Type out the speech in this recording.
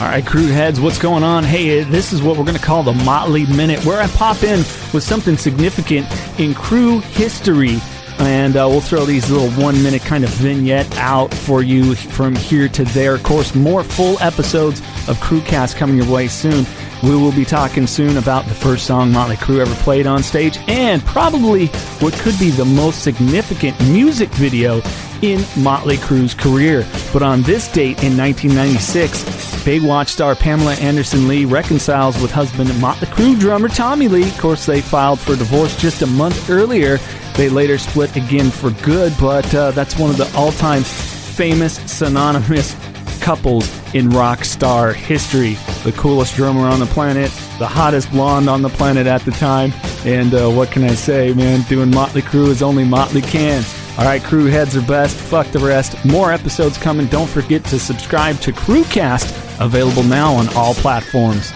All right, crew heads, what's going on? Hey, this is what we're going to call the Motley Minute, where I pop in with something significant in crew history. And uh, we'll throw these little one minute kind of vignette out for you from here to there. Of course, more full episodes of Crewcast coming your way soon. We will be talking soon about the first song Motley Crue ever played on stage and probably what could be the most significant music video in Motley Crue's career. But on this date in 1996, Baywatch star Pamela Anderson Lee reconciles with husband Motley Crue drummer Tommy Lee. Of course, they filed for divorce just a month earlier. They later split again for good, but uh, that's one of the all time famous synonymous couples in rock star history. The coolest drummer on the planet, the hottest blonde on the planet at the time, and uh, what can I say, man? Doing Motley Crue is only Motley can. All right, crew heads are best. Fuck the rest. More episodes coming. Don't forget to subscribe to Crewcast, available now on all platforms.